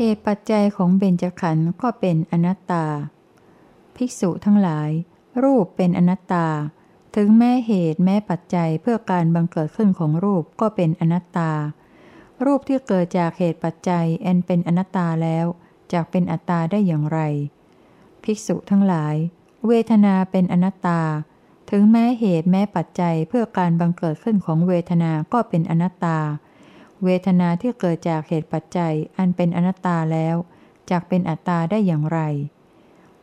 เหตุปัจจัยของเบญจขันธ์ก็เป็นอนัตตา ภิกษุทั้งหลาย รูปเป็นอนัตตา ถึงแม้เหตุแม้ปัจจัยเพื่อการบังเกิดขึ้นของรูปก็เป็นอนัตตา รูปที่เกิดจากเหตุปัจจัยแอนเป็นอนัตตาแล้วจากเป็นอัตตาได้อย่างไร ภิกษุทั้งหลาย เวทนาเป็นอนัตตา ถึงแม้เหตุแม้ปัจจัยเพื่อการบังเกิดขึ้นของเวทนาก็เป็นอนัตตา เวทนาที่เกิดจากเหตุปัจจัยอันเป็นอนัตตาแล้วจากเป็นอัตตาได้อย่างไร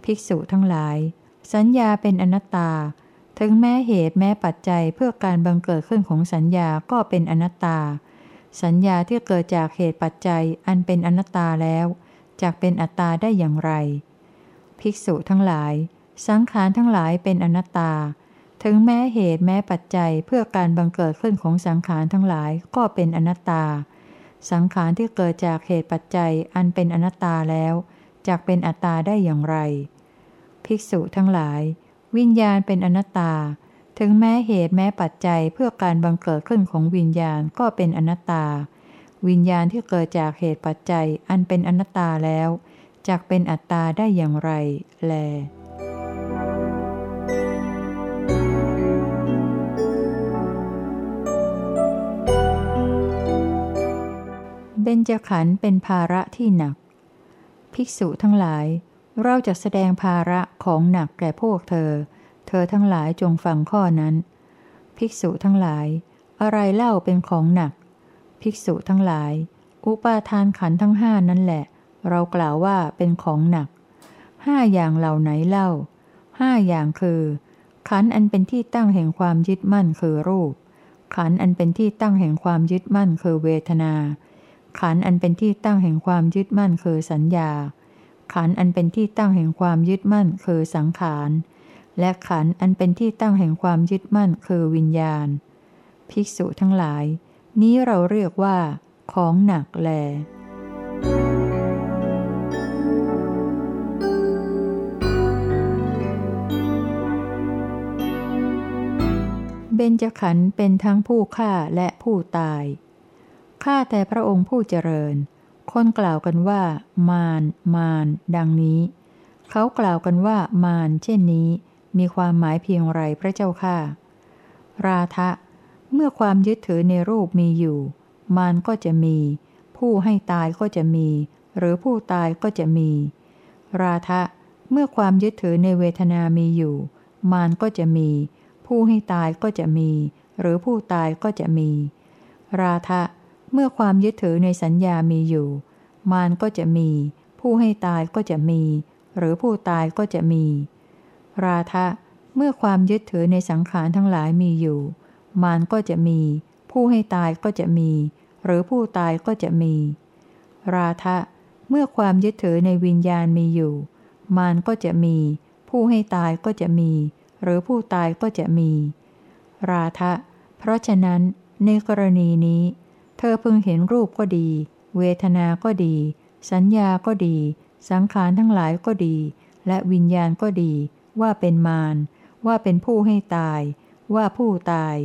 ภิกษุทั้งหลาย สัญญาเป็นอนัตตา ถึงแม้เหตุแม้ปัจจัยเพื่อการบังเกิดขึ้นของสัญญาก็เป็นอนัตตา สัญญาที่เกิดจากเหตุปัจจัยอันเป็นอนัตตาแล้วจากเป็นอัตตาได้อย่างไร ภิกษุทั้งหลาย สังขารทั้งหลายเป็นอนัตตา ถึงแม้เหตุแม้ปัจจัยเพื่อการบังเกิดขึ้นของสังขารทั้งหลายก็เป็นอนัตตา สังขารที่เกิดจากเหตุปัจจัยอันเป็นอนัตตาแล้วจากเป็นอัตตาได้อย่างไร ภิกษุทั้งหลาย วิญญาณเป็นอนัตตา ถึงแม้เหตุแม้ปัจจัยเพื่อการบังเกิดขึ้นของวิญญาณก็เป็นอนัตตา วิญญาณที่เกิดจากเหตุปัจจัยอันเป็นอนัตตาแล้วจากเป็นอัตตาได้อย่างไร แล เบญจขันธ์เป็นภาระที่หนัก ภิกษุทั้งหลาย เราจะแสดงภาระของหนักแก่พวกเธอ เธอทั้งหลายจงฟังข้อนั้น ภิกษุทั้งหลาย อะไรเล่าเป็นของหนัก ภิกษุทั้งหลาย อุปาทานขันทั้งห้านั่นแหละ เรากล่าวว่าเป็นของหนักห้าอย่างเหล่าไหนเล่าห้าอย่างคือ ขันอันเป็นที่ตั้งแห่งความยึดมั่นคือรูป ขันอันเป็นที่ตั้งแห่งความยึดมั่นคือเวทนา ขันอันเป็นที่ตั้งแห่งความยึดมั่นคือสัญญา ขันอันเป็นที่ตั้งแห่งความยึดมั่นคือสังขาร และขันอันเป็นที่ตั้งแห่งความยึดมั่นคือวิญญาณ ภิกษุทั้งหลาย นี้เราเรียกว่า ของหนักแล เบญจขันธ์เป็นทั้งผู้ฆ่าและผู้ตาย ฆ่าแต่พระองค์ผู้เจริญ คนกล่าวกันว่า มาร มาร ดังนี้ เขากล่าวกันว่า มาร เช่นนี้ มีความหมายเพียงไรพระเจ้าค่าราทะ เมื่อความยึดถือในรูปมีอยู่ มารก็จะมี ผู้ให้ตายก็จะมี หรือผู้ตายก็จะมี ราทะ เมื่อความยึดถือในเวทนามีอยู่ มารก็จะมี ผู้ให้ตายก็จะมี หรือผู้ตายก็จะมี ราทะ เมื่อความยึดถือในสัญญามีอยู่ มารก็จะมี ผู้ให้ตายก็จะมี หรือผู้ตายก็จะมี ราทะ เมื่อความยึดถือในสังขารทั้งหลายมีอยู่ มารก็จะมี ผู้ให้ตายก็จะมี หรือผู้ตายก็จะมี ราทะ เมื่อความยึดถือในวิญญาณมีอยู่ มารก็จะมี ผู้ให้ตายก็จะมี หรือผู้ตายก็จะมี ราทะ เพราะฉะนั้นในกรณีนี้ เธอพึงเห็นรูปก็ดี เวทนาก็ดี สัญญาก็ดี สังขารทั้งหลายก็ดี และวิญญาณก็ดี ว่าเป็นมาร ว่าเป็นผู้ให้ตาย ว่าผู้ตาย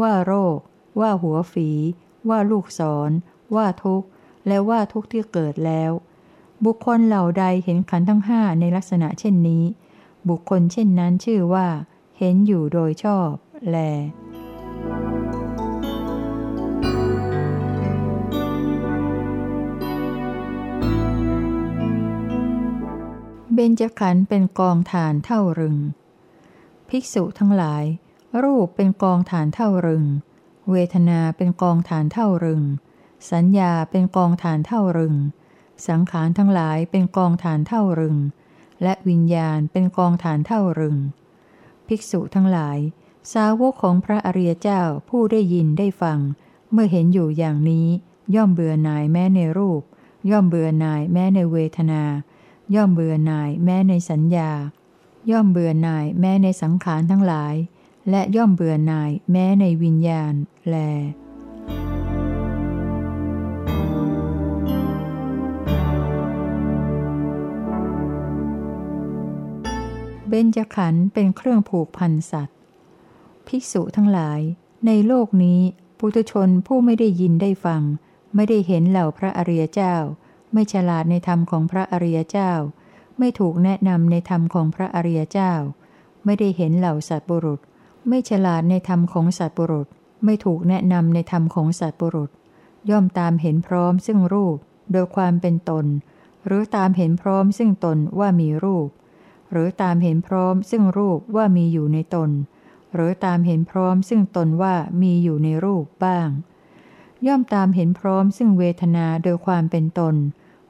ว่าโรค ว่าหัวฝี ว่าลูกศร ว่าทุกข์ และว่าทุกข์ที่เกิดแล้ว บุคคลเหล่าใดเห็นขันทั้งห้าในลักษณะเช่นนี้ บุคคลเช่นนั้นชื่อว่า เห็นอยู่โดยชอบ แล บญจขันธ์เป็นกองฐานเท่ารึง ภิกษุทั้งหลาย รูปเป็นกองฐานเท่ารึง เวทนาเป็นกองฐานเท่ารึง สัญญาเป็นกองฐานเท่ารึง สังขารทั้งหลายเป็นกองฐานเท่ารึง และวิญญาณเป็นกองฐานเท่ารึง ภิกษุทั้งหลาย สาวกของพระอริยเจ้าผู้ได้ยินได้ฟัง เมื่อเห็นอยู่อย่างนี้ ย่อมเบื่อหน่ายแม้ในรูป ย่อมเบื่อหน่ายแม้ในเวทนา ย่อมเบื่อหน่ายแม้ในสัญญา ย่อมเบื่อหน่ายแม้ในสังขารทั้งหลาย และย่อมเบื่อหน่ายแม้ในวิญญาณ แลเบญจขันธ์เป็นเครื่องผูกพันสัตว์ ภิกษุทั้งหลาย ในโลกนี้ ปุถุชนผู้ไม่ได้ยินได้ฟัง ไม่ได้เห็นเหล่าพระอริยเจ้า ไม่ฉลาดในธรรมของพระอริยเจ้า ไม่ถูกแนะนำในธรรมของพระอริยเจ้า ไม่ได้เห็นเหล่าสัตบุรุษ ไม่ฉลาดในธรรมของสัตบุรุษ ไม่ถูกแนะนำในธรรมของสัตบุรุษ ย่อมตามเห็นพร้อมซึ่งรูป โดยความเป็นตน หรือตามเห็นพร้อมซึ่งตนว่ามีรูป หรือตามเห็นพร้อมซึ่งรูปว่ามีอยู่ในตน หรือตามเห็นพร้อมซึ่งตนว่ามีอยู่ในรูปบ้าง ย่อมตามเห็นพร้อมซึ่งเวทนาโดยความเป็นตน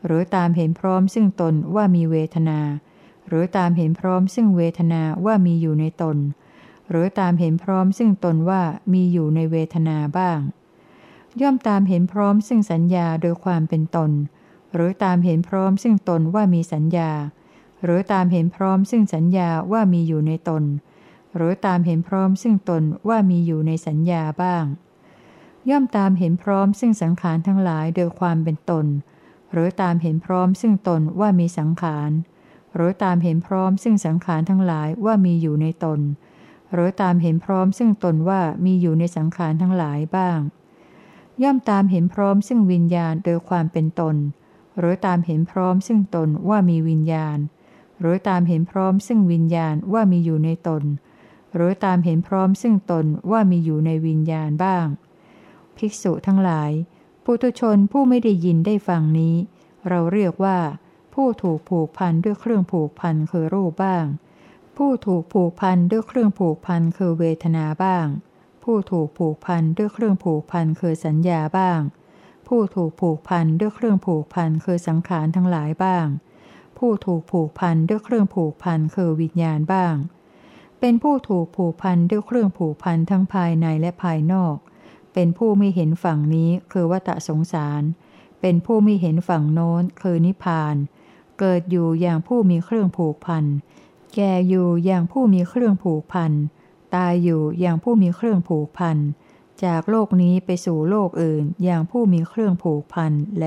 หรือตามเห็นพร้อมซึ่งตนว่ามีเวทนา หรือตามเห็นพร้อมซึ่งเวทนาว่ามีอยู่ในตน หรือตามเห็นพร้อมซึ่งตนว่ามีอยู่ในเวทนาบ้าง ย่อมตามเห็นพร้อมซึ่งสัญญาโดยความเป็นตน หรือตามเห็นพร้อมซึ่งตนว่ามีสัญญา หรือตามเห็นพร้อมซึ่งสัญญาว่ามีอยู่ในตน หรือตามเห็นพร้อมซึ่งตนว่ามีอยู่ในสัญญาบ้าง ย่อมตามเห็นพร้อมซึ่งสังขารทั้งหลายโดยความเป็นตน หรือตามเห็นพร้อมซึ่งตนว่ามีสังขาร หรือตามเห็นพร้อมซึ่งสังขารทั้งหลายว่ามีอยู่ในตน หรือตามเห็นพร้อมซึ่งตนว่ามีอยู่ในสังขารทั้งหลายบ้าง ย่อมตามเห็นพร้อมซึ่งวิญญาณโดยความเป็นตน หรือตามเห็นพร้อมซึ่งตนว่ามีวิญญาณ หรือตามเห็นพร้อมซึ่งวิญญาณว่ามีอยู่ในตน หรือตามเห็นพร้อมซึ่งตนว่ามีอยู่ในวิญญาณบ้าง ภิกษุทั้งหลาย ปุถุชนผู้ไม่ได้ยินได้ฟังนี้ เราเรียกว่า ผู้ถูกผูกพันด้วยเครื่องผูกพันคือรูปบ้าง ผู้ถูกผูกพันด้วยเครื่องผูกพันคือเวทนาบ้าง ผู้ถูกผูกพันด้วยเครื่องผูกพันคือสัญญาบ้าง ผู้ถูกผูกพันด้วยเครื่องผูกพันคือสังขารทั้งหลายบ้าง ผู้ถูกผูกพันด้วยเครื่องผูกพันคือวิญญาณบ้าง เป็นผู้ถูกผูกพันด้วยเครื่องผูกพันทั้งภายในและภายนอก เป็นผู้ไม่เห็นฝั่งนี้คือวัตสงสาร เป็นผู้ไม่เห็นฝั่งโน้นคือนิพพาน เกิดอยู่อย่างผู้มีเครื่องผูกพัน แก่อยู่อย่างผู้มีเครื่องผูกพัน ตายอยู่อย่างผู้มีเครื่องผูกพัน จากโลกนี้ไปสู่โลกอื่นอย่างผู้มีเครื่องผูกพันแล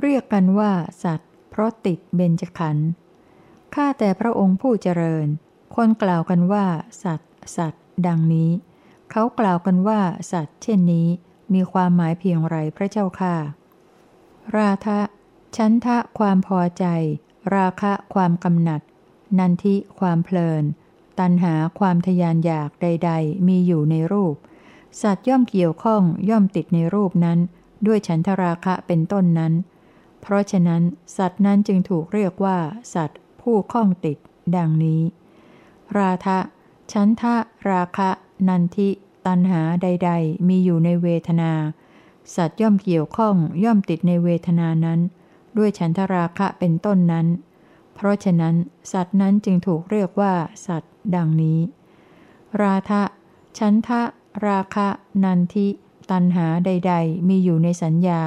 เรียกกันว่าสัตว์ เพราะติดเบญจขันธ์ข้าแต่พระองค์ผู้เจริญ คนกล่าวกันว่า สัตว์ สัตว์ ดังนี้ เขากล่าวกันว่า สัตว์ เช่นนี้ มีความหมายเพียงไรพระเจ้าค่ะ ราทะชันทะความพอใจ ราคะความกำหนัด นันทิความเพลิน ตันหาความทยานอยากใด ๆ มีอยู่ในรูป สัตว์ย่อมเกี่ยวข้องย่อมติดในรูปนั้น ด้วยฉันทราคะเป็นต้นนั้น เพราะฉะนั้น สัตว์นั้นจึงถูกเรียกว่า สัตว์ ผู้ข้องติด ดังนี้ ราทะชันทะ ราคะ นันทิ ตันหาใด ๆ มีอยู่ในเวทนา สัตว์ย่อมเกี่ยวข้องย่อมติดในเวทนานั้น ด้วยฉันทราคะเป็นต้นนั้น เพราะฉะนั้น สัตว์นั้นจึงถูกเรียกว่า สัตว์ ดังนี้ ราทะชันทะ ราคะ นันทิ ตันหาใด ๆ มีอยู่ในสัญญา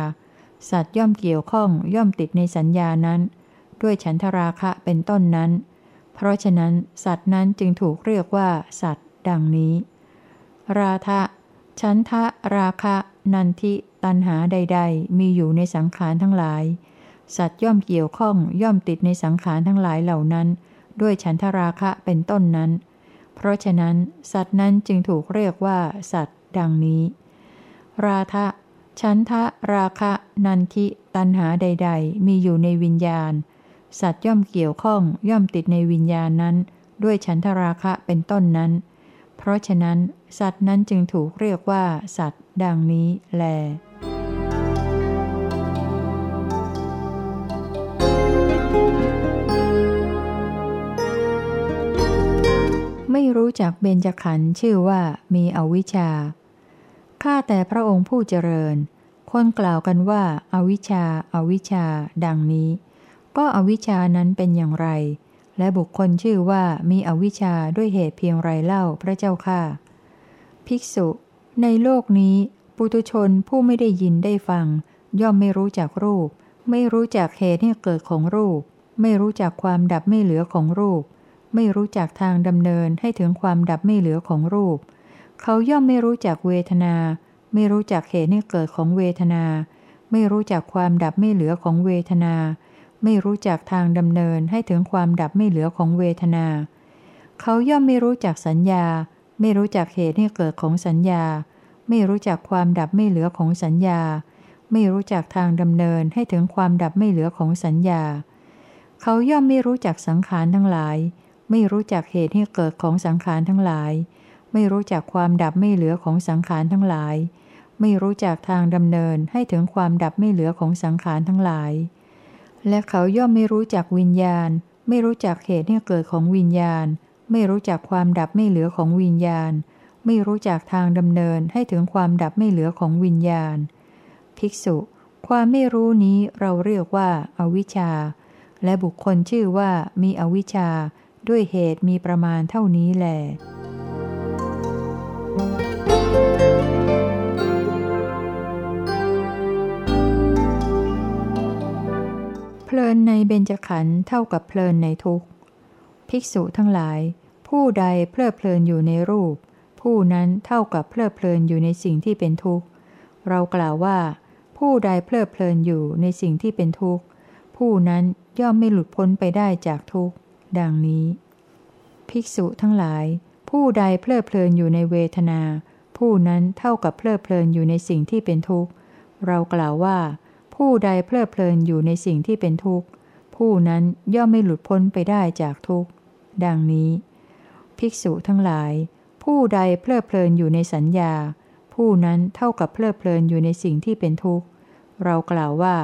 สัตว์ย่อมเกี่ยวข้องย่อมติดในสัญญานั้น ด้วยฉันทราคะเป็นต้นนั้น เพราะฉะนั้น สัตว์นั้นจึงถูกเรียกว่า สัตว์ ดังนี้ ราทะฉันทะราคะ นันทิตันหาใด ๆ มีอยู่ในสังขารทั้งหลาย สัตว์ย่อมเกี่ยวข้องย่อมติดในสังขารทั้งหลายเหล่านั้น ด้วยฉันทราคะเป็นต้นนั้น เพราะฉะนั้น สัตว์นั้นจึงถูกเรียกว่า สัตว์ ดังนี้ ราทะ ฉันทะราคะนันทิ ตันหาใด ๆ มีอยู่ในวิญญาณ สัตว์ย่อมเกี่ยวข้องย่อมติดในวิญญาณนั้น ด้วยฉันทราคะเป็นต้นนั้น เพราะฉะนั้น สัตว์นั้นจึงถูกเรียกว่า สัตว์ ดังนี้แลไม่รู้จักเบญจขันธ์ชื่อว่ามีอวิชชา ข้าแต่พระองค์ผู้เจริญ คนกล่าวกันว่าอาวิชชาอาวิชชา ดังนี้ ก็อวิชชานั้นเป็นอย่างไร และบุคคลชื่อว่ามีอวิชชาด้วยเหตุเพียงไรเล่าพระเจ้าค่ะ ภิกษุ ในโลกนี้ ปุตุชนผู้ไม่ได้ยินได้ฟัง ย่อมไม่รู้จักรูป ไม่รู้จักเหตุให้เกิดของรูป ไม่รู้จักความดับไม่เหลือของรูป ไม่รู้จักทางดำเนินให้ถึงความดับไม่เหลือของรูป เขาย่อมไม่รู้จักเวทนา ไม่รู้จักเหตุให้เกิดของเวทนา ไม่รู้จักความดับไม่เหลือของเวทนา ไม่รู้จักทางดำเนินให้ถึงความดับไม่เหลือของเวทนา เขาย่อมไม่รู้จักสัญญา ไม่รู้จักเหตุให้เกิดของสัญญา ไม่รู้จักความดับไม่เหลือของสัญญา ไม่รู้จักทางดำเนินให้ถึงความดับไม่เหลือของสัญญา เขาย่อมไม่รู้จักสังขารทั้งหลาย ไม่รู้จักเหตุให้เกิดของสังขารทั้งหลาย ไม่รู้จักความดับไม่เหลือของสังขารทั้งหลาย ไม่รู้จักทางดำเนินให้ถึงความดับไม่เหลือของสังขารทั้งหลาย และเขาย่อมไม่รู้จักวิญญาณ ไม่รู้จักเหตุให้เกิดของวิญญาณ ไม่รู้จักความดับไม่เหลือของวิญญาณ ไม่รู้จักทางดำเนินให้ถึงความดับไม่เหลือของวิญญาณ ภิกษุ ความไม่รู้นี้เราเรียกว่าอาวิชชา และบุคคลชื่อว่ามีอวิชชาด้วยเหตุมีประมาณเท่านี้แหละ เพลินในเบญจขันธ์เท่ากับเพลินในทุกข์ภิกษุทั้งหลาย ผู้ใดเพลิดเพลินอยู่ในรูป ผู้นั้นเท่ากับเพลิดเพลินอยู่ในสิ่งที่เป็นทุกข์ เรากล่าวว่า ผู้ใดเพลิดเพลินอยู่ในสิ่งที่เป็นทุกข์ ผู้นั้นย่อมไม่หลุดพ้นไปได้จากทุกข์ ดังนี้ ภิกษุทั้งหลาย ผู้ใดเพลิดเพลินอยู่ในเวทนา ผู้นั้นเท่ากับเพลิดเพลินอยู่ในสิ่งที่เป็นทุกข์ เรากล่าวว่า ผู้ใดเพลิดเพลินอยู่ในสิ่งที่เป็นทุกข์ ผู้นั้นย่อมไม่หลุดพ้นไปได้จากทุกข์ ดังนี้ ภิกษุทั้งหลาย ผู้ใดเพลิดเพลินอยู่ในสัญญา ผู้นั้นเท่ากับเพลิดเพลินอยู่ในสิ่งที่เป็นทุกข์ เรากล่าวว่า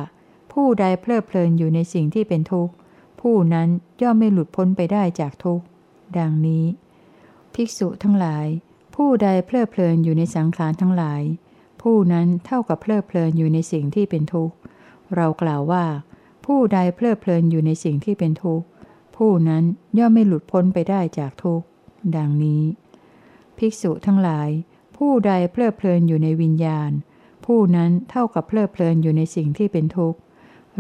ผู้ใดเพลิดเพลินอยู่ในสิ่งที่เป็นทุกข์ ผู้นั้นย่อมไม่หลุดพ้นไปได้จากทุกข์ ดังนี้ ภิกษุทั้งหลาย ผู้ใดเพลิดเพลินอยู่ในสังขารทั้งหลาย ผู้นั้นเท่ากับเพลิดเพลินอยู่ในสิ่งที่เป็นทุกข์ เรากล่าวว่า ผู้ใดเพลิดเพลินอยู่ในสิ่งที่เป็นทุกข์ ผู้นั้นย่อมไม่หลุดพ้นไปได้จากทุกข์ ดังนี้ ภิกษุทั้งหลาย ผู้ใดเพลิดเพลินอยู่ในวิญญาณ ผู้นั้นเท่ากับเพลิดเพลินอยู่ในสิ่งที่เป็นทุกข์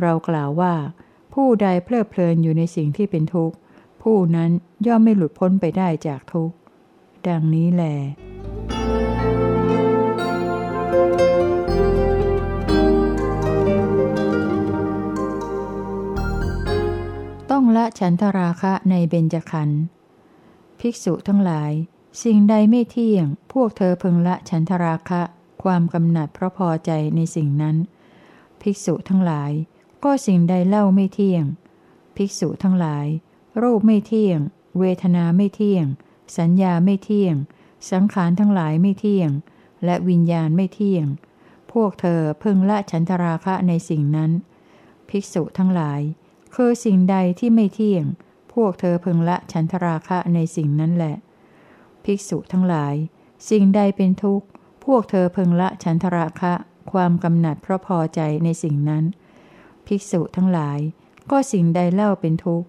เรากล่าวว่า ผู้ใดเพลิดเพลินอยู่ในสิ่งที่เป็นทุกข์ ผู้นั้นย่อมไม่หลุดพ้นไปได้จากทุกข์ ดังนี้แหละต้องละฉันทราคะในเบญจขันธ์ภิกษุทั้งหลาย สิ่งใดไม่เที่ยง พวกเธอพึงละฉันทราคะ ความกำหนัดเพราะพอใจในสิ่งนั้น ภิกษุทั้งหลาย ก็สิ่งใดเล่าไม่เที่ยง ภิกษุทั้งหลาย รูปไม่เที่ยง เวทนาไม่เที่ยง สัญญาไม่เที่ยง สังขารทั้งหลายไม่เที่ยง และวิญญาณไม่เที่ยง พวกเธอพึงละฉันทราคะในสิ่งนั้น ภิกษุทั้งหลาย คือสิ่งใดที่ไม่เที่ยง พวกเธอพึงละฉันทราคะในสิ่งนั้นแหละ ภิกษุทั้งหลาย สิ่งใดเป็นทุกข์ พวกเธอพึงละฉันทราคะ ความกำหนัดเพราะพอใจในสิ่งนั้น ภิกษุทั้งหลาย ก็สิ่งใดเล่าเป็นทุกข์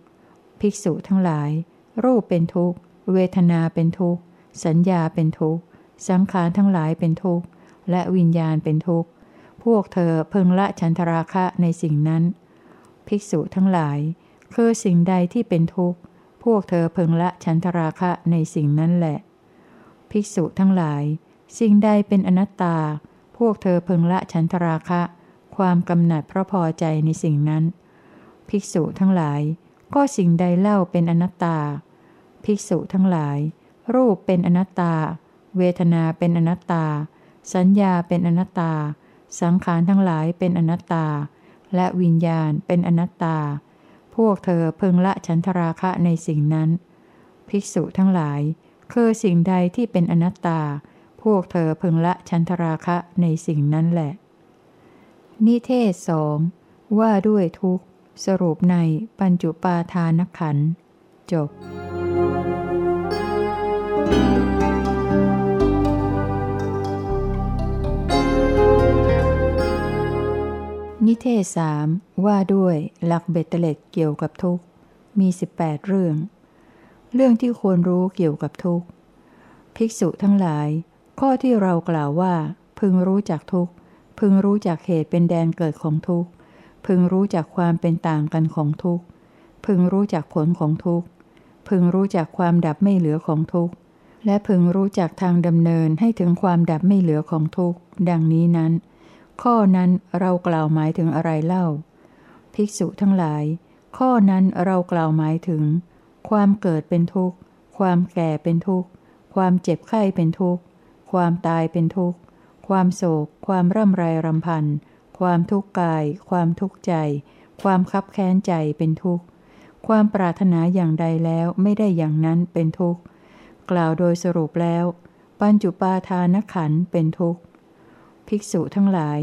ภิกษุทั้งหลาย รูปเป็นทุกข์ เวทนาเป็นทุกข์ สัญญาเป็นทุกข์ สังขารทั้งหลายเป็นทุกข์ และวิญญาณเป็นทุกข์ พวกเธอเพึงละฉันทราคะในสิ่งนั้น ภิกษุทั้งหลาย คือสิ่งใดที่เป็นทุกข์ พวกเธอเพึงละฉันทราคะในสิ่งนั้นแหละ ภิกษุทั้งหลาย สิ่งใดเป็นอนัตตา พวกเธอเพึงละฉันทราคะ ความกำหนัดเพราะพอใจในสิ่งนั้น ภิกษุทั้งหลาย ก็สิ่งใดเล่าเป็นอนัตตา ภิกษุทั้งหลาย รูปเป็นอนัตตา เวทนาเป็นอนัตตา สัญญาเป็นอนัตตา สังขารทั้งหลายเป็นอนัตตา และวิญญาณเป็นอนัตตา พวกเธอพึงละฉันทราคะในสิ่งนั้น ภิกษุทั้งหลายคือสิ่งใดที่เป็นอนัตตา พวกเธอพึงละฉันทราคะในสิ่งนั้นแหละ นิเทศสองว่าด้วยทุกสรุปในปัญจุปาทานขันจบ นิเทศสามว่าด้วยหลักเบ็ดเตล็ดเกี่ยวกับทุกมีสิบแปดเรื่อง เรื่องที่ควรรู้เกี่ยวกับทุกภิกษุทั้งหลาย ข้อที่เรากล่าวว่า พึงรู้จักทุกพึงรู้จักเหตุเป็นแดนเกิดของทุกพึงรู้จักความเป็นต่างกันของทุกพึงรู้จักผลของทุกพึงรู้จักความดับไม่เหลือของทุกและพึงรู้จักทางดำเนินให้ถึงความดับไม่เหลือของทุกดังนี้นั้น ข้อนั้นเรากล่าวหมายถึงอะไรเล่า ภิกษุทั้งหลาย ข้อนั้นเรากล่าวหมายถึง ความเกิดเป็นทุกข์ ความแก่เป็นทุกข์ ความเจ็บไข้เป็นทุกข์ ความตายเป็นทุกข์ ความโศก ความร่ำไรรำพัน ความทุกข์กาย ความทุกข์ใจ ความคับแค้นใจเป็นทุกข์ ความปรารถนาอย่างใดแล้วไม่ได้อย่างนั้นเป็นทุกข์ กล่าวโดยสรุปแล้ว ปัญจุปาทานขันเป็นทุกข์ ภิกษุทั้งหลาย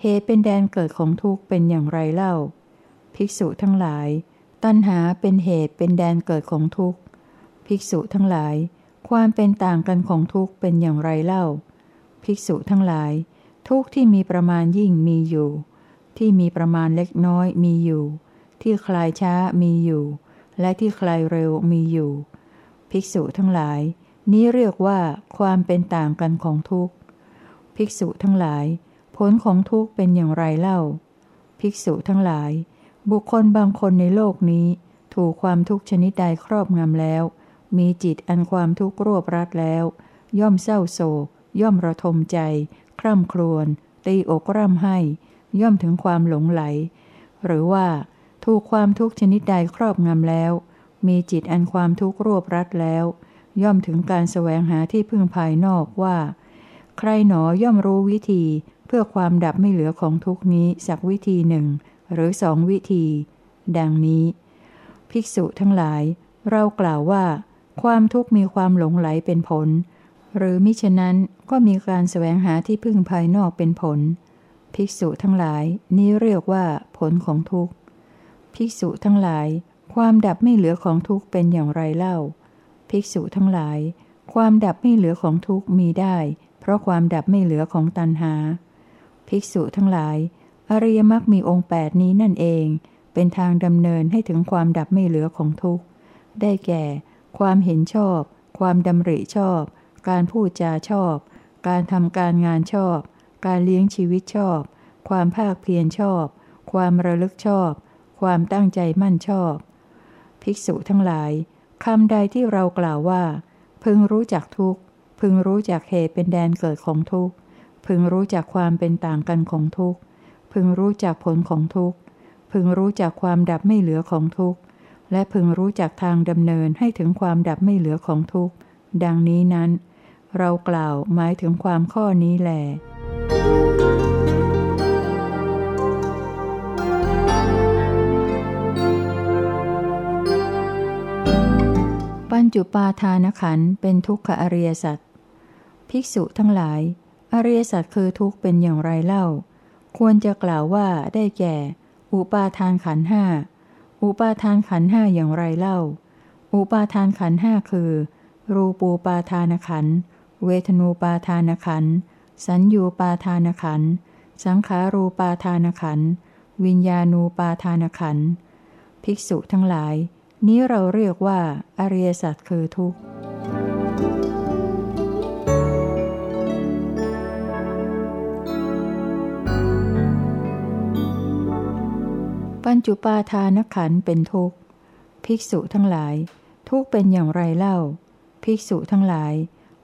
เหตุเป็นแดนเกิดของทุกข์เป็นอย่างไรเล่า ภิกษุทั้งหลาย ตัณหาเป็นเหตุเป็นแดนเกิดของทุกข์ ภิกษุทั้งหลาย ความเป็นต่างกันของทุกข์เป็นอย่างไรเล่า ภิกษุทั้งหลาย ทุกข์ที่มีประมาณยิ่งมีอยู่ ที่มีประมาณเล็กน้อยมีอยู่ ที่คลายช้ามีอยู่ และที่คลายเร็วมีอยู่ ภิกษุทั้งหลาย นี้เรียกว่าความเป็นต่างกันของทุกข์ ภิกษุทั้งหลาย ผลของทุกข์เป็นอย่างไรเล่า ภิกษุทั้งหลาย บุคคลบางคนในโลกนี้ ถูกความทุกข์ชนิดใดครอบงำแล้ว มีจิตอันความทุกข์รวบรัดแล้ว ย่อมเศร้าโศก ย่อมระทมใจ คร่ำครวญ ตีอกร่ำให้ ย่อมถึงความหลงไหล หรือว่า ถูกความทุกข์ชนิดใดครอบงำแล้ว มีจิตอันความทุกข์รวบรัดแล้ว ย่อมถึงการแสวงหาที่พึ่งภายนอกว่า ใครหนอย่อมรู้วิธีเพื่อความดับไม่เหลือของทุกนี้สักวิธีหนึ่ง หรือสองวิธี ดังนี้ ภิกษุทั้งหลาย เรากล่าวว่า ความทุกข์มีความหลงไหลเป็นผล หรือมิฉะนั้นก็มีการแสวงหาที่พึ่งภายนอกเป็นผล ภิกษุทั้งหลายนี้เรียกว่าผลของทุกข์ ภิกษุทั้งหลาย ความดับไม่เหลือของทุกข์เป็นอย่างไรเล่า ภิกษุทั้งหลาย ความดับไม่เหลือของทุกข์มีได้ เพราะความดับไม่เหลือของตัณหา ภิกษุทั้งหลาย อริยมรรคมีองค์แปดนี้นั่นเอง เป็นทางดำเนินให้ถึงความดับไม่เหลือของทุกข์ ได้แก่ ความเห็นชอบ ความดำริชอบ การพูดจาชอบ การทำการงานชอบ การเลี้ยงชีวิตชอบ ความภาคเพียรชอบ ความระลึกชอบ ความตั้งใจมั่นชอบ ภิกษุทั้งหลายคำใดที่เรากล่าวว่า พึงรู้จักทุกข์ พึงรู้จักเหตุเป็นแดนเกิดของทุกข์ พึงรู้จักความเป็นต่างกันของทุกข์ พึงรู้จักผลของทุกข์ พึงรู้จักความดับไม่เหลือของทุกข์ และพึงรู้จักทางดำเนินให้ถึงความดับไม่เหลือของทุกข์ ดังนี้นั้น เรากล่าวหมายถึงความข้อนี้แหละ จุปาทานขันเป็นทุกขอริยสัจภิกษุทั้งหลาย อริยสัจคือทุกข์เป็นอย่างไรเล่า ควรจะกล่าวว่าได้แก่ อุปาทานขันห้าอุปาทานขันห้าอย่างไรเล่า อุปาทานขันห้าคือ รูปูปาทานขัน เวทนูปาทานขัน สัญญูปาทานขัน สังขารูปาทานขัน วิญญาณูปาทานขัน ภิกษุทั้งหลาย นี้เราเรียกว่า อริยสัจคือทุกข์ปัญจุปาทานขันเป็นทุกข์ ภิกษุทั้งหลาย ทุกข์เป็นอย่างไรเล่า ภิกษุทั้งหลาย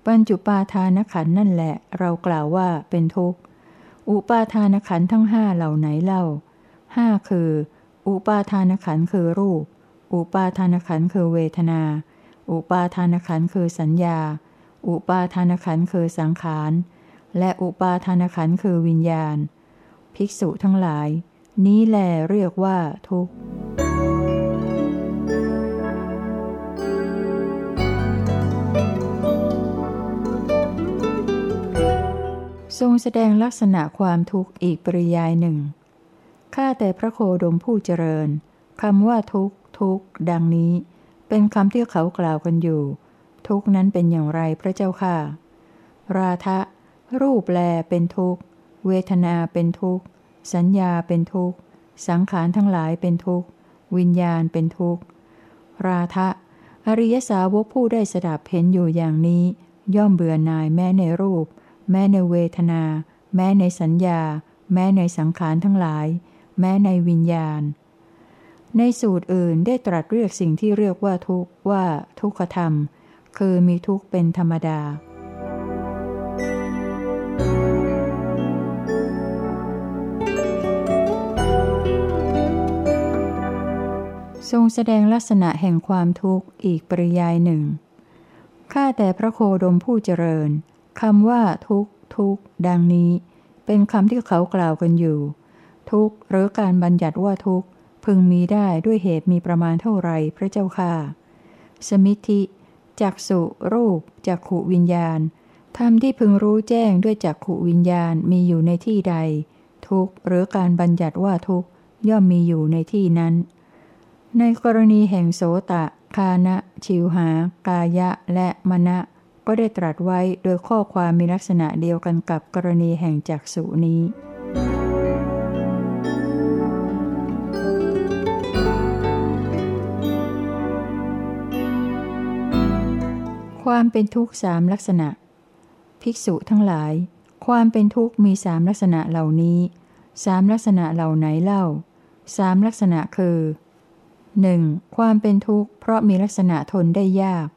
ปัญจุปาทานขันนั่นแหละ เรากล่าวว่าเป็นทุกข์ อุปาทานขันทั้งห้าเหล่าไหนเล่าห้าคือ อุปาทานขันคือรูป อุปาทานขันคือเวทนา อุปาทานขันคือสัญญา อุปาทานขันคือสังขาร และอุปาทานขันคือวิญญาณ ภิกษุทั้งหลาย นี้แลเรียกว่าทุกข์ทรงแสดงลักษณะความทุกข์อีกปริยายหนึ่ง ข้าแต่พระโคดมผู้เจริญ คำว่าทุกข์ ทุกดังนี้ เป็นคำที่เขากล่าวกันอยู่ ทุกนั้นเป็นอย่างไรพระเจ้าค่ะ ราทะ รูปแลเป็นทุกเวทนาเป็นทุกสัญญาเป็นทุกสังขารทั้งหลายเป็นทุกวิญญาณเป็นทุกราทะ อริยสาวกผู้ได้สดับเห็นอยู่อย่างนี้ ย่อมเบื่อหน่ายแม้ในรูป แม้ในเวทนา แม้ในสัญญา แม้ในสังขารทั้งหลาย แม้ในวิญญาณ ในสูตรอื่นได้ตรัสเรียกสิ่งที่เรียกว่าทุกข์ว่าทุกขธรรม คือมีทุกข์เป็นธรรมดา ทรงแสดงลักษณะแห่งความทุกข์อีกปริยายหนึ่ง ข้าแต่พระโคดมผู้เจริญคำว่าทุกทุกดังนี้ เป็นคำที่เขากล่าวกันอยู่ ทุกหรือการบัญญัติว่าทุก พึงมีได้ด้วยเหตุมีประมาณเท่าไรพระเจ้าค่ะ สมิธิจักสุรูปจักขุวิญญาณธรรมที่พึงรู้แจ้งด้วยจักขุวิญญาณมีอยู่ในที่ใด ทุกหรือการบัญญัติว่าทุกย่อมมีอยู่ในที่นั้น ในกรณีแห่งโสตะ คานะ ชิวหา กายะ และมณะ ก็ได้ตรัสไว้โดยข้อความมีลักษณะเดียวกันกับกรณีแห่งจักสุนี้ ความเป็นทุกข์สามลักษณะ ภิกษุทั้งหลาย ความเป็นทุกข์มีสามลักษณะเหล่านี้สามลักษณะเหล่าไหนเล่าสามลักษณะคือ 1. ความเป็นทุกข์เพราะมีลักษณะทนได้ยาก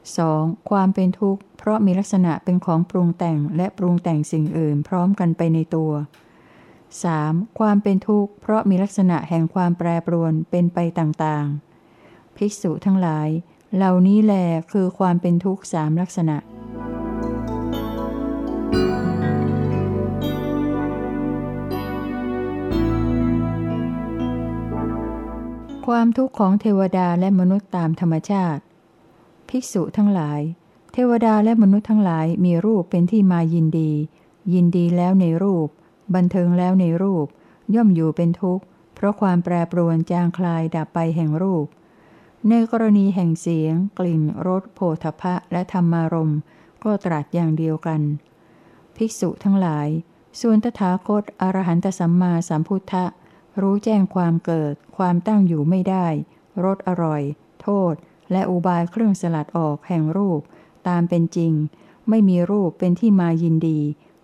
2. ความเป็นทุกข์เพราะมีลักษณะเป็นของปรุงแต่งและปรุงแต่งสิ่งอื่นพร้อมกันไปในตัว 3. ความเป็นทุกข์เพราะมีลักษณะแห่งความแปรปรวนเป็นไปต่างๆ ภิกษุทั้งหลาย เหล่านี้แหลคือความเป็นทุกข์สามลักษณะ ความทุกข์ของเทวดาและมนุษย์ตามธรรมชาติ ภิกษุทั้งหลาย เทวดาและมนุษย์ทั้งหลายมีรูปเป็นที่มายินดี ยินดีแล้วในรูป บันเทิงแล้วในรูป ย่อมอยู่เป็นทุกข์ เพราะความแปรปรวนจางคลายดับไปแห่งรูป ในกรณีแห่งเสียง กลิ่นรสโผฏฐะและธรรมารมณ์ ก็ตรัสอย่างเดียวกัน ภิกษุทั้งหลาย ส่วนตถาคตอรหันตสัมมาสัมพุทธะ รู้แจ้งความเกิด ความตั้งอยู่ไม่ได้รสอร่อย โทษ และอุบายเครื่องสลัดออกแห่งรูป ตามเป็นจริง ไม่มีรูปเป็นที่มายินดี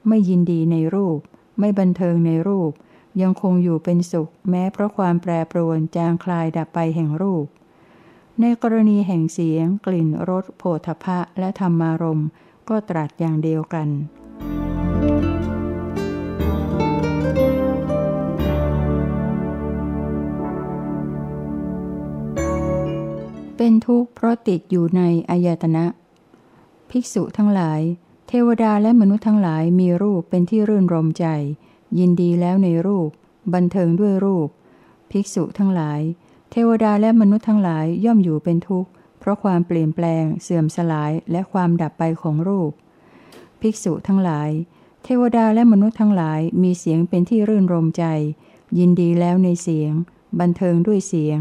ไม่ยินดีในรูป ไม่บันเทิงในรูป ยังคงอยู่เป็นสุข แม้เพราะความแปรปรวนจางคลายดับไปแห่งรูป ในกรณีแห่งเสียง กลิ่นรสโผฏฐะและธรรมารมก็ตรัสอย่างเดียวกัน เป็นทุกข์เพราะติดอยู่ในอายตนะ ภิกษุทั้งหลาย เทวดาและมนุษย์ทั้งหลายมีรูปเป็นที่รื่นรมใจ ยินดีแล้วในรูป บันเทิงด้วยรูป ภิกษุทั้งหลาย เทวดาและมนุษย์ทั้งหลายย่อมอยู่เป็นทุกข์ เพราะความเปลี่ยนแปลง เสื่อมสลายและความดับไปของรูป ภิกษุทั้งหลาย เทวดาและมนุษย์ทั้งหลายมีเสียงเป็นที่รื่นรมใจ ยินดีแล้วในเสียง บันเทิงด้วยเสียง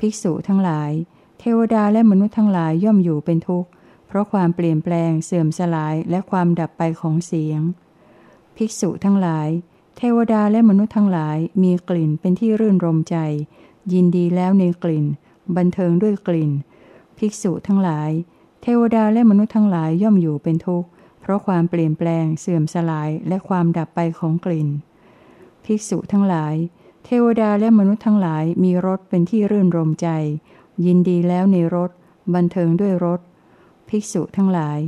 ภิกษุทั้งหลาย เทวดาและมนุษย์ทั้งหลายย่อมอยู่เป็นทุกข์ เพราะความเปลี่ยนแปลง เสื่อมสลายและความดับไปของเสียง ภิกษุทั้งหลาย เทวดาและมนุษย์ทั้งหลายมีกลิ่นเป็นที่รื่นรมใจ ยินดีแล้วในกลิ่น บันเทิงด้วยกลิ่น ภิกษุทั้งหลาย เทวดาและมนุษย์ทั้งหลายย่อมอยู่เป็นทุกข์ เพราะความเปลี่ยนแปลงเสื่อมสลายและความดับไปของกลิ่น ภิกษุทั้งหลาย เทวดาและมนุษย์ทั้งหลายมีรสเป็นที่รื่นรมใจ ยินดีแล้วในรถบันเทิงด้วยรถภิกษุทั้งหลาย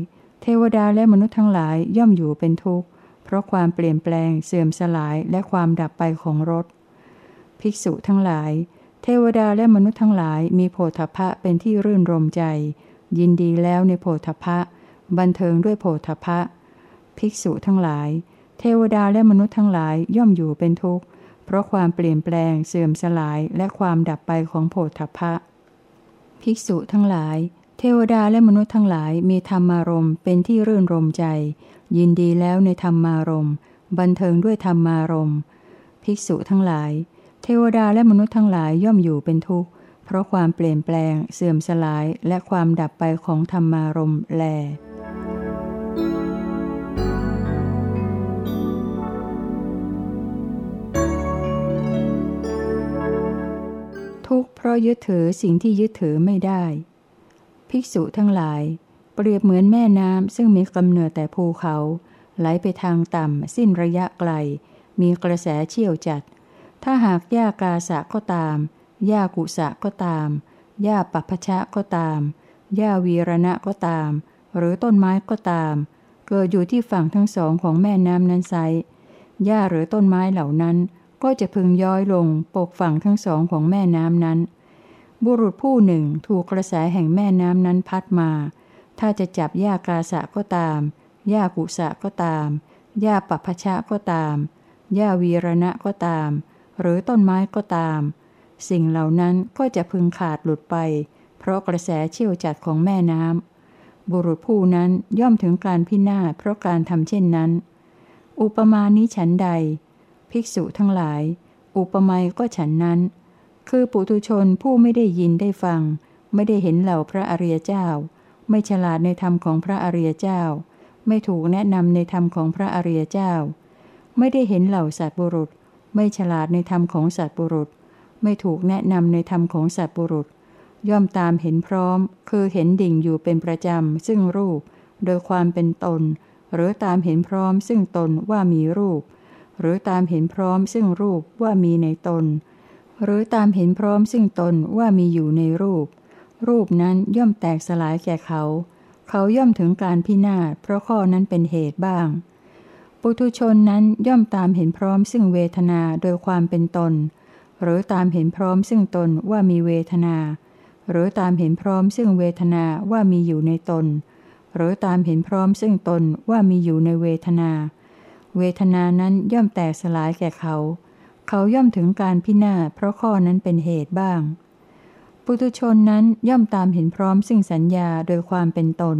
เทวดาและมนุษย์ทั้งหลายย่อมอยู่เป็นทุกข์ เพราะความเปลี่ยนแปลงเสื่อมสลายและความดับไปของรถภิกษุทั้งหลาย เทวดาและมนุษย์ทั้งหลายมีโพธพะเป็นที่รื่นรมใจ ยินดีแล้วในโพธพะ บันเทิงด้วยโพธพะ ภิกษุทั้งหลาย เทวดาและมนุษย์ทั้งหลายย่อมอยู่เป็นทุกข์ เพราะความเปลี่ยนแปลงเสื่อมสลายและความดับไปของโพธพะ ภิกษุทั้งหลาย เทวดาและมนุษย์ทั้งหลายมีธรรมารมเป็นที่รื่นรมใจ ยินดีแล้วในธรรมารมบันเทิงด้วยธรรมารมภิกษุทั้งหลาย ทวดาและมนุษย์ทั้งหลายย่อมอยู่เป็นทุกข์ เพราะความเปลี่ยนแปลง เสื่อมสลายและความดับไปของธรรมารมแลทุกข์เพราะยึดถือสิ่งที่ยึดถือไม่ได้ ภิกษุทั้งหลาย เปรียบเหมือนแม่น้ำซึ่งมีกำเนิดแต่ภูเขา ไหลไปทางต่ำสิ้นระยะไกล มีกระแสเชี่ยวจัด ถ้าหากหญ้ากาสะก็ตามหญ้ากุสะก็ตามหญ้าปัพชะก็ตามหญ้าวีรณะก็ตาม หรือต้นไม้ก็ตาม เกิดอยู่ที่ฝั่งทั้งสองของแม่น้ำนั้นไซหญ้าหรือต้นไม้เหล่านั้น ก็จะพึงย้อยลงปกฝั่งทั้งสองของแม่น้ำนั้น บุรุษผู้หนึ่งถูกกระแสแห่งแม่น้ำนั้นพัดมา ถ้าจะจับหญ้ากาสะก็ตามหญ้ากุสะก็ตามหญ้าปัพชะก็ตามหญ้าวีรณะก็ตาม หรือต้นไม้ก็ตาม สิ่งเหล่านั้นก็จะพึงขาดหลุดไป เพราะกระแสเชี่ยวจัดของแม่น้ำบุรุษผู้นั้นย่อมถึงการพินาศเพราะการทำเช่นนั้น อุปมานี้ฉันใด ภิกษุทั้งหลาย อุปมยก็ฉันนั้น คือปุถุชนผู้ไม่ได้ยินได้ฟัง ไม่ได้เห็นเหล่าพระอริยเจ้า ไม่ฉลาดในธรรมของพระอริยเจ้า ไม่ถูกแนะนำในธรรมของพระอริยเจ้า ไม่ได้เห็นเหล่าสัตว์บุรุษ ไม่ฉลาดในธรรมของสัตบุรุษ ไม่ถูกแนะนำในธรรมของสัตบุรุษ ย่อมตามเห็นพร้อม คือเห็นดิ่งอยู่เป็นประจำ ซึ่งรูป โดยความเป็นตน หรือตามเห็นพร้อมซึ่งตนว่ามีรูป หรือตามเห็นพร้อมซึ่งรูปว่ามีในตน หรือตามเห็นพร้อมซึ่งตนว่ามีอยู่ในรูป รูปนั้นย่อมแตกสลายแก่เขา เขาย่อมถึงการพินาศเพราะข้อนั้นเป็นเหตุบ้าง ปุถุชนนั้นย่อมตามเห็นพร้อมซึ่งเวทนาโดยความเป็นตน หรือตามเห็นพร้อมซึ่งตนว่ามีเวทนา หรือตามเห็นพร้อมซึ่งเวทนาว่ามีอยู่ในตน หรือตามเห็นพร้อมซึ่งตนว่ามีอยู่ในเวทนา เวทนานั้นย่อมแตกสลายแก่เขา เขาย่อมถึงการพินาศเพราะข้อนั้นเป็นเหตุบ้าง ปุถุชนนั้นย่อมตามเห็นพร้อมซึ่งสัญญาโดยความเป็นตน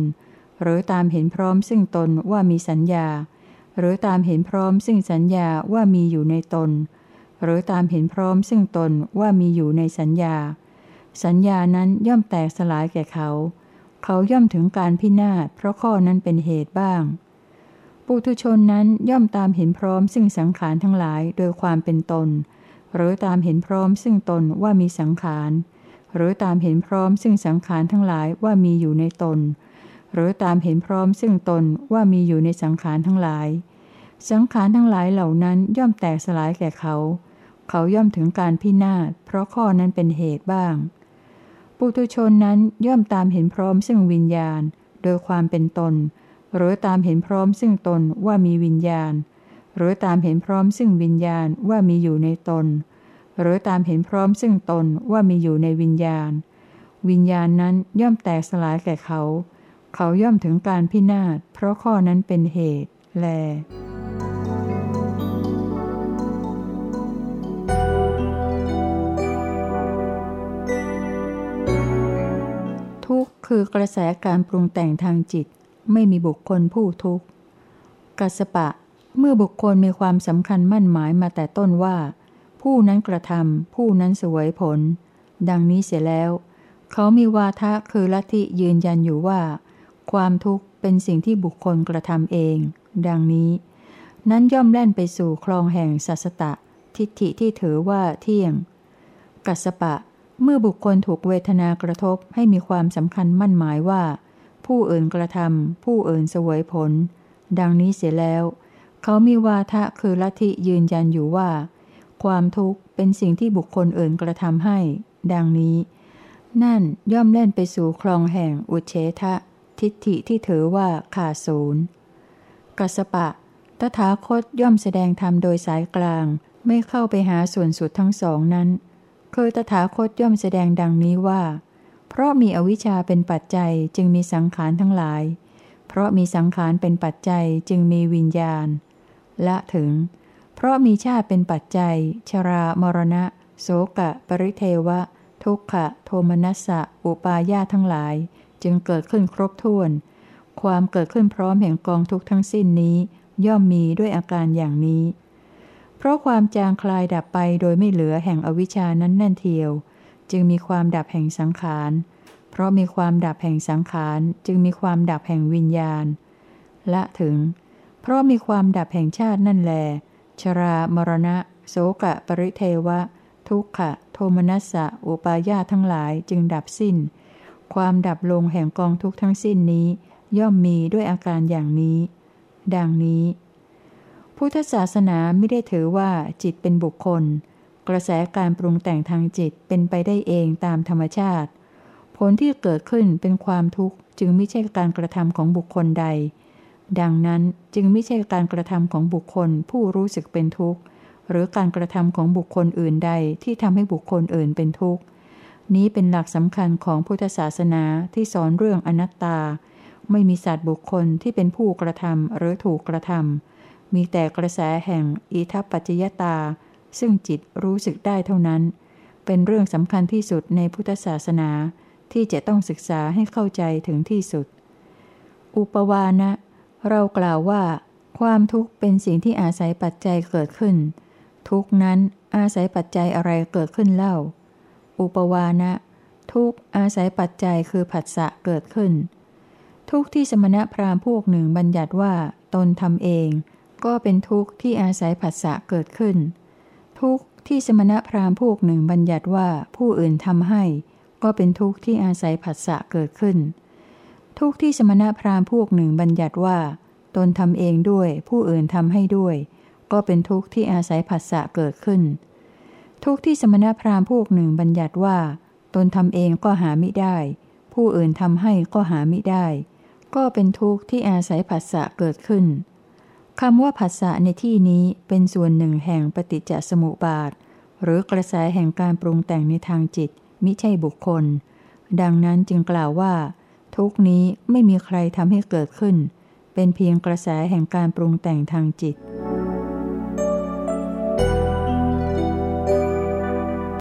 หรือตามเห็นพร้อมซึ่งตนว่ามีสัญญา หรือตามเห็นพร้อมซึ่งสัญญาว่ามีอยู่ในตน หรือตามเห็นพร้อมซึ่งตนว่ามีอยู่ในสัญญา สัญญานั้นย่อมแตกสลายแก่เขา เขาย่อมถึงการพินาศเพราะข้อนั้นเป็นเหตุบ้าง ปุถุชนนั้นย่อมตามเห็นพร้อมซึ่งสังขารทั้งหลายโดยความเป็นตน หรือตามเห็นพร้อมซึ่งตนว่ามีสังขาร หรือตามเห็นพร้อมซึ่งสังขารทั้งหลายว่ามีอยู่ในตน หรือตามเห็นพร้อมซึ่งตนว่ามีอยู่ในสังขารทั้งหลาย สังขารทั้งหลายเหล่านั้นย่อมแตกสลายแก่เขา เขาย่อมถึงการพินาศเพราะข้อนั้นเป็นเหตุบ้าง ปุตุชนนั้นย่อมตามเห็นพร้อมซึ่งวิญญาณ โดยความเป็นตน หรือตามเห็นพร้อมซึ่งตนว่ามีวิญญาณ หรือตามเห็นพร้อมซึ่งวิญญาณว่ามีอยู่ในตน หรือตามเห็นพร้อมซึ่งตนว่ามีอยู่ในวิญญาณ วิญญาณนั้นย่อมแตกสลายแก่เขาเเขาย่อมถึงการพินาศเพราะข้อนั้นเป็นเหตุแล ทุกข์คือกระแสการปรุงแต่งทางจิต ไม่มีบุคคลผู้ทุกข์กัสปะ เมื่อบุคคลมีความสำคัญมั่นหมายมาแต่ต้นว่า ผู้นั้นกระทำผู้นั้นสวยผล ดังนี้เสียแล้ว เขามีวาทะคือลัทธิยืนยันอยู่ว่า ความทุกข์เป็นสิ่งที่บุคคลกระทำเอง ดังนี้ นั้นย่อมแล่นไปสู่คลองแห่งสัสตะ ทิฏฐิที่ถือว่าเที่ยง กัสปะ เมื่อบุคคลถูกเวทนากระทบให้มีความสำคัญมั่นหมายว่า ผู้อื่นกระทำผู้อื่นเสวยผล ดังนี้เสียแล้ว เขามีวาทะคือลัทธิยืนยันอยู่ว่า ความทุกข์เป็นสิ่งที่บุคคลอื่นกระทำให้ ดังนี้ นั่นย่อมเล่นไปสู่คลองแห่งอุเฉทะ ทิฏฐิที่ถือว่าขาดศูนย์กัสปะ ตถาคตย่อมแสดงธรรมโดยสายกลาง ไม่เข้าไปหาส่วนสุดทั้งสองนั้นคือตถาคตย่อมแสดงดังนี้ว่า เพราะมีอวิชชาเป็นปัจจัยจึงมีสังขารทั้งหลาย เพราะมีสังขารเป็นปัจจัยจึงมีวิญญาณ ละถึง เพราะมีชาติเป็นปัจจัย ชรามรณะ โสกะ ปริเทวะ ทุกขะ โทมนัสสะ อุปาญาทั้งหลาย จึงเกิดขึ้นครบถ้วน ความเกิดขึ้นพร้อมแห่งกองทุกทั้งสิ้นนี้ ย่อมมีด้วยอาการอย่างนี้ เพราะความจางคลายดับไปโดยไม่เหลือแห่งอวิชานั้นแน่นเทียว จึงมีความดับแห่งสังขาร เพราะมีความดับแห่งสังขารจึงมีความดับแห่งวิญญาณ ละถึง เพราะมีความดับแห่งชาตินั่นแล ชรามรณะ โสกะ ปริเทวะ ทุกขะ โทมนัสสะ อุปาญาทั้งหลายจึงดับสิ้น ความดับลงแห่งกองทุกทั้งสิ้นนี้ ย่อมมีด้วยอาการอย่างนี้ ดังนี้ พุทธศาสนาไม่ได้ถือว่าจิตเป็นบุคคล กระแสการปรุงแต่งทางจิตเป็นไปได้เองตามธรรมชาติ ผลที่เกิดขึ้นเป็นความทุกข์จึงไม่ใช่การกระทำของบุคคลใด ดังนั้นจึงไม่ใช่การกระทำของบุคคลผู้รู้สึกเป็นทุกข์ หรือการกระทำของบุคคลอื่นใดที่ทำให้บุคคลอื่นเป็นทุกข์ นี้เป็นหลักสำคัญของพุทธศาสนาที่สอนเรื่องอนัตตา ไม่มีสัตว์บุคคลที่เป็นผู้กระทำหรือถูกกระทำมีแต่กระแสแห่งอิทัปปัจจยตา ซึ่งจิตรู้สึกได้เท่านั้น เป็นเรื่องสำคัญที่สุดในพุทธศาสนา ที่จะต้องศึกษาให้เข้าใจถึงที่สุด อุปวานะ เรากล่าวว่า ความทุกข์เป็นสิ่งที่อาศัยปัจจัยเกิดขึ้น ทุกนั้นอาศัยปัจจัยอะไรเกิดขึ้นเล่า อุปวานะ ทุกอาศัยปัจจัยคือผัสสะเกิดขึ้น ทุกที่สมณะพราหมณ์พวกหนึ่งบัญญัติว่าตนทำเอง ก็เป็นทุกข์ที่อาศัยผัสสะเกิดขึ้น ทุกที่สมณะพราหมณ์พวกหนึ่งบัญญัติว่าผู้อื่นทำให้ ก็เป็นทุกข์ที่อาศัยผัสสะเกิดขึ้น ทุกที่สมณะพราหมณ์พวกหนึ่งบัญญัติว่า ตนทำเองด้วย ผู้อื่นทำให้ด้วย ก็เป็นทุกข์ที่อาศัยผัสสะเกิดขึ้น ทุกที่สมณพราหมณ์พวกหนึ่งบัญญัติว่า ตนทำเองก็หาไม่ได้ ผู้อื่นทำให้ก็หาไม่ได้ ก็เป็นทุกข์ที่อาศัยผัสสะเกิดขึ้นคำว่าผัสสะในที่นี้เป็นส่วนหนึ่งแห่งปฏิจจสมุปบาท หรือกระแสแห่งการปรุงแต่งในทางจิต มิใช่บุคคล ดังนั้นจึงกล่าวว่า ทุกนี้ไม่มีใครทำให้เกิดขึ้น เป็นเพียงกระแสแห่งการปรุงแต่งทางจิต